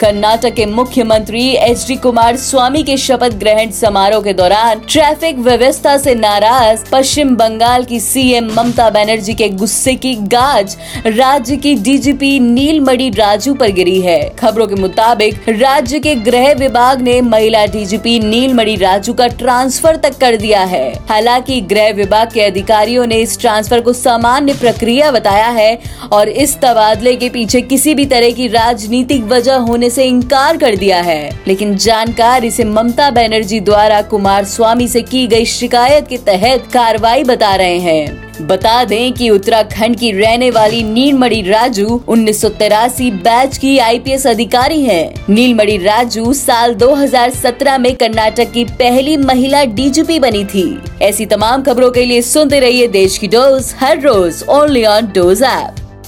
कर्नाटक के मुख्यमंत्री H D Kumar स्वामी के शपथ ग्रहण समारोह के दौरान ट्रैफ़िक व्यवस्था से नाराज़ पश्चिम बंगाल की सीएम ममता बनर्जी के गुस्से की गाज राज्य की डीजीपी नीलमणि राजू पर गिरी है। खबरों के मुताबिक राज्य के गृह विभाग ने महिला डीजीपी नीलमणि राजू का ट्रांसफ़र तक कर दिया है। हालाँकि गृह विभाग के अधिकारियों ने इस ट्रांसफ़र को सामान्य प्रक्रिया बताया है और इस तबादले के पीछे किसी भी तरह की राजनीतिक वजह होने से इनकार कर दिया है। लेकिन जानकार इसे ममता बनर्जी द्वारा कुमार स्वामी से की गई शिकायत के तहत कार्रवाई बता रहे हैं। बता दें कि उत्तराखंड की रहने वाली नीलमणि राजू उन्नीस बैच की आईपीएस अधिकारी हैं। नीलमणि राजू साल 2017 में कर्नाटक की पहली महिला डीजीपी बनी थी। ऐसी तमाम खबरों के लिए सुनते रहिए देश की डोज, हर रोज ओनली ऑन डोज ऐप।